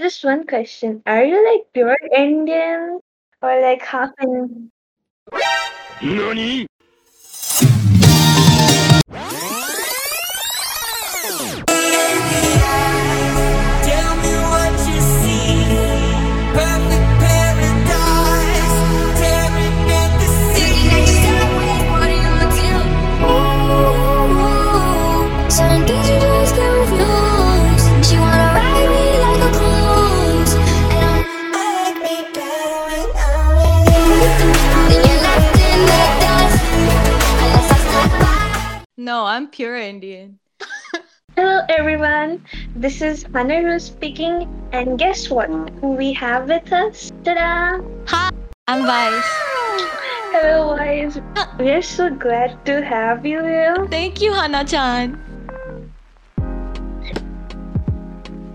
just one question. Are you like pure Indian or like half in 何 No, I'm pure Indian. Hello everyone, this is Hannah Rose speaking, and guess what? We have with us? Ta-da! I'm Vice. Hello guys, we are so glad to have you here. Thank you, Hana-chan.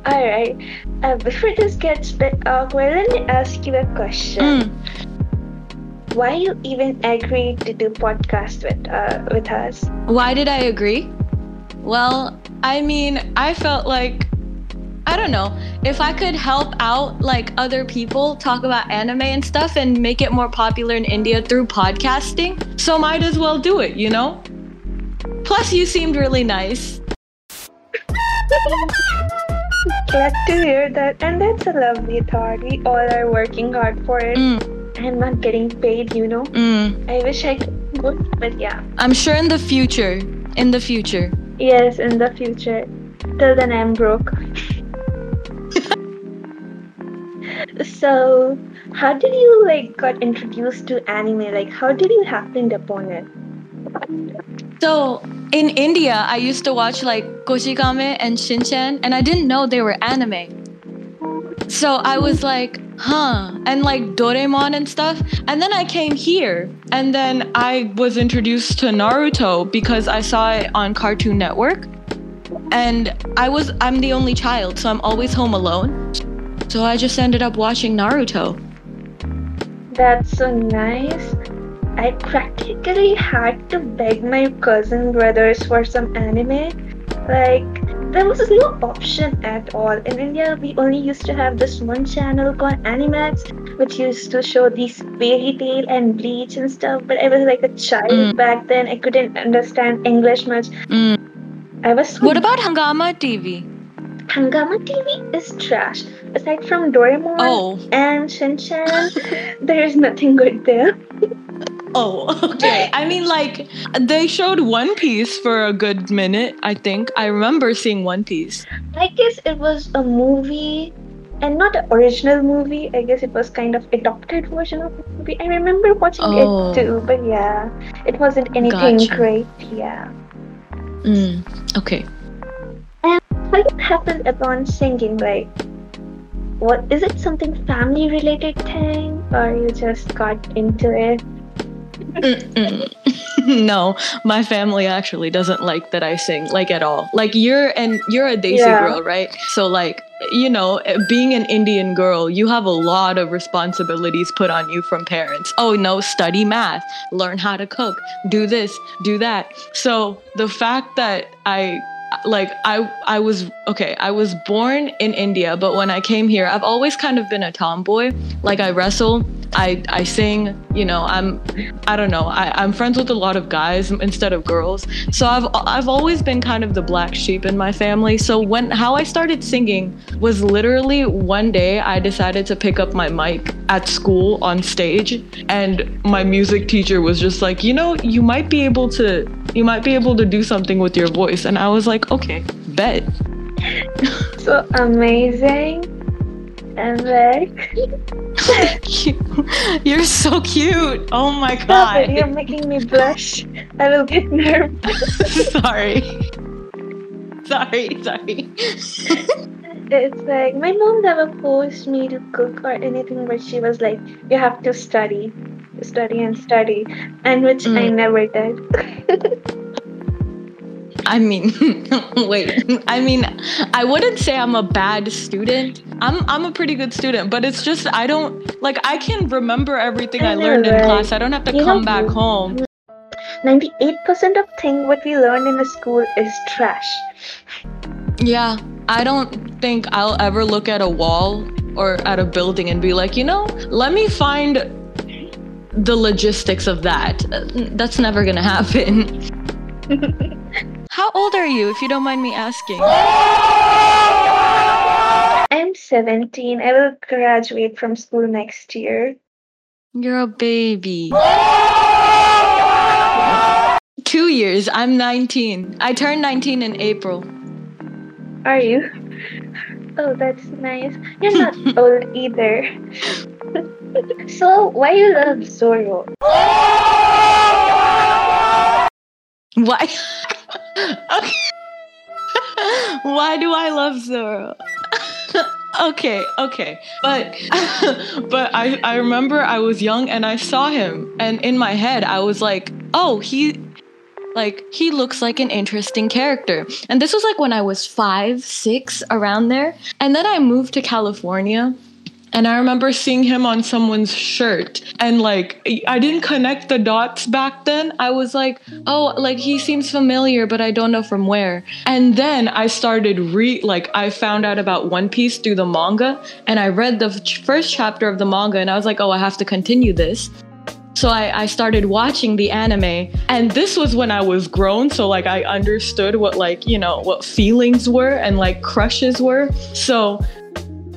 Alright, uh, before this gets a bit awkward, let me ask you a question. Mm. Why you even agreed to do podcast with uh, with us? Why did I agree? Well, I mean, I felt like I don't know, if I could help out like other people talk about anime and stuff and make it more popular in India through podcasting, so might as well do it, you know? Plus you seemed really nice. Glad to hear that, and that's a lovely thought. We all are working hard for it. Mm, I'm not getting paid, you know. mm. I wish I could, but yeah. I'm sure in the future, in the future. Yes, in the future. Till then, I'm broke. so, how did you like got introduced to anime? Like, how did you happen upon it? So in India, I used to watch like Kochikame and Shinchan, and I didn't know they were anime. So I was like, huh, and like Doraemon and stuff. And then I came here, and then I was introduced to Naruto because I saw it on Cartoon Network. And I was, I'm the only child, so I'm always home alone. So I just ended up watching Naruto. That's so nice. I practically had to beg my cousin brothers for some anime. Like, there was no option at all. In India, we only used to have this one channel called Animax, which used to show these Fairy Tail and bleach and stuff. But I was like a child Mm. back then. I couldn't understand English much. Mm. I was so What about Hungama TV? Hungama TV is trash. Aside from Doraemon Oh, and Shinchan, there is nothing good there. Oh, okay. I mean, like, they showed One Piece for a good minute, I think. I remember seeing One Piece. I guess it was a movie and not an original movie. I guess it was kind of adopted version of a movie. I remember watching Oh. it too, but yeah, it wasn't anything Gotcha. great. Yeah. Mm, okay. And How you happened upon singing? Like, what is it? Something family related thing, or you just got into it? No, my family actually doesn't like that I sing, like at all. Like you're and you're a desi Yeah. girl, right? So like, you know, eh, being an Indian girl, you have a lot of responsibilities put on you from parents. Oh no, study math, learn how to cook, do this, do that. So the fact that I like I I was okay, I was born in India, but when I came here, I've always kind of been a tomboy. Like I wrestle, I I sing, you know, I'm I don't know. I, I'm friends with a lot of guys instead of girls. So I've I've always been kind of the black sheep in my family. So when how I started singing was literally one day I decided to pick up my mic at school on stage and my music teacher was just like, "You know, you might be able to you might be able to do something with your voice." And I was like, "Okay, bet." So amazing. And like, You're so cute. Oh my stop it, you're making me blush. I will get nervous. sorry. Sorry, sorry. It's like my mom never forced me to cook or anything, but she was like, "You have to study, study and study," and which I Mm. never did. I mean, wait. I mean, I wouldn't say I'm a bad student. I'm I'm a pretty good student, but it's just I don't like I can remember everything I I, learned in class. I don't have to You come know, back home. Ninety-eight percent of thing what we learn in the school is trash. Yeah. I don't think I'll ever look at a wall or at a building and be like, you know, let me find the logistics of that. That's never gonna happen. How old are you, if you don't mind me asking? I'm 17. I will graduate from school next year. You're a baby. Two years. I'm 19. I turned 19 in April. Are you? Oh, that's nice. You're not old either. so, why you love Zoro? Why? Why do I love Zoro? okay, okay. But but I I remember I was young and I saw him and in my head I was like, "Oh, he like he looks like an interesting character." And this was like when I was 5, 6 around there. And then I moved to California and I remember seeing him on someone's shirt and like I didn't connect the dots back then. I was like, "Oh, like he seems familiar, but I don't know from where." And then I started re like I found out about One Piece through the manga and I read the first chapter of the manga and I was like, "Oh, I have to continue this." So I, I started watching the anime, and this was when I was grown. So like I understood what like you know what feelings were and like crushes were. So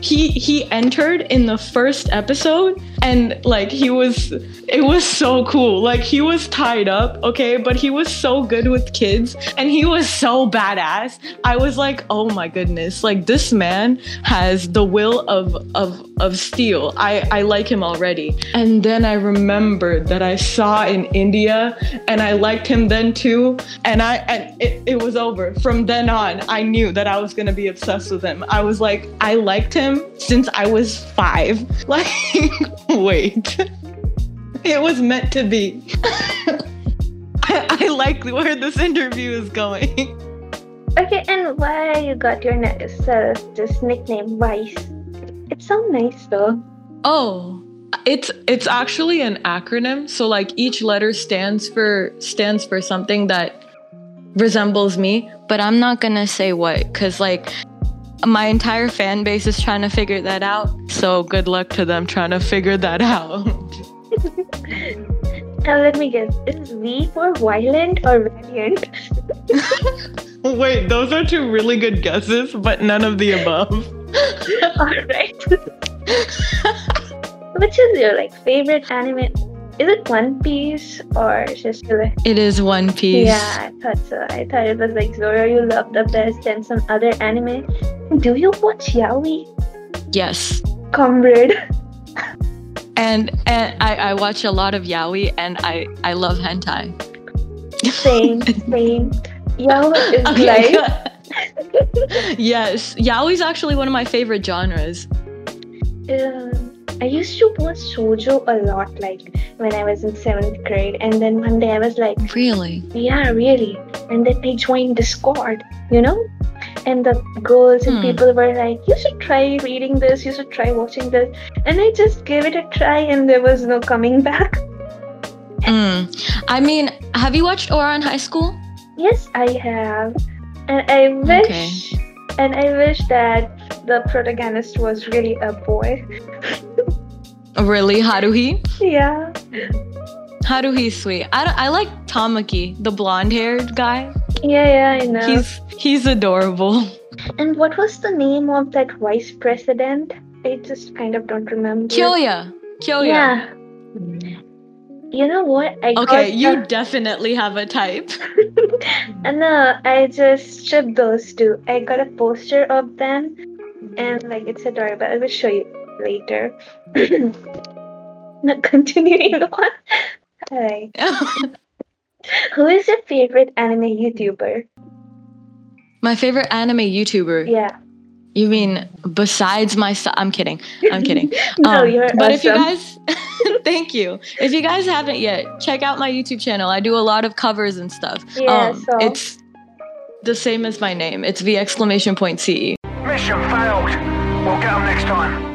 he he entered in the first episode and like he was it was so cool. Like he was tied up okay? But he was so good with kids and he was so badass. I was like oh my goodness. Like this man has the will of of of steel. I i like him already. And then i remembered that i saw in india and i liked him then too. And i and it, it was over. From then on i knew that i was to be obsessed with him. I was like i liked him since i was five. Like wait. It was meant to be. I, I like where this interview is going. Okay, and why you got your self uh, this nickname Vice? It sounds nice though. Oh, it's it's actually an acronym. So like each letter stands for stands for something that resembles me, but I'm not going to say what cuz like my entire fan base is trying to figure that out. So good luck to them trying to figure that out. Now let me guess. Is V for violent or valiant? Wait, those are two really good guesses, but none of the above. Alright. Which is your like favorite anime? Is it One Piece or just like It is One Piece. Yeah, I thought so. I thought it was like Zoro you love the best and some other anime. Do you watch Yaoi? Yes. Comrade. And and I, I watch a lot of yaoi and I I love hentai. Same, same. Yaoi is Okay. like yes, yaoi is actually one of my favorite genres. um, I used to watch shoujo a lot, like when I was in seventh grade, and then one day I was like, Really? yeah, really, and then I joined Discord, you know, and the girls and Hmm. people were like, you should try reading this, you should try watching this, and I just gave it a try, and there was no coming back. Mm. I mean, have you watched Ouran High School? Yes, I have, and I wish, and I wish that the protagonist was really a boy. Really, Haruhi? Yeah. Haruhi's sweet. I don't, I like Tamaki, the blonde-haired guy. Yeah, yeah, I know. He's he's adorable. And what was the name of that vice president? I just kind of don't remember. Kyoya. Kyoya. Yeah. Mm. You know what? I Okay, you a- definitely have a type. Uh, no, I just shipped those two. I got a poster of them, and like it's adorable. I will show you later. Not continuing on. Alright. Who is your favorite anime YouTuber? My favorite anime YouTuber. Yeah. You mean besides myself? I'm kidding. I'm kidding. No, Um, you're but if you guys thank you if you guys haven't yet check out my youtube channel i do a lot of covers and stuff Um, so- it's the same as my name it's v exclamation point ce Mission failed. We'll get them next time.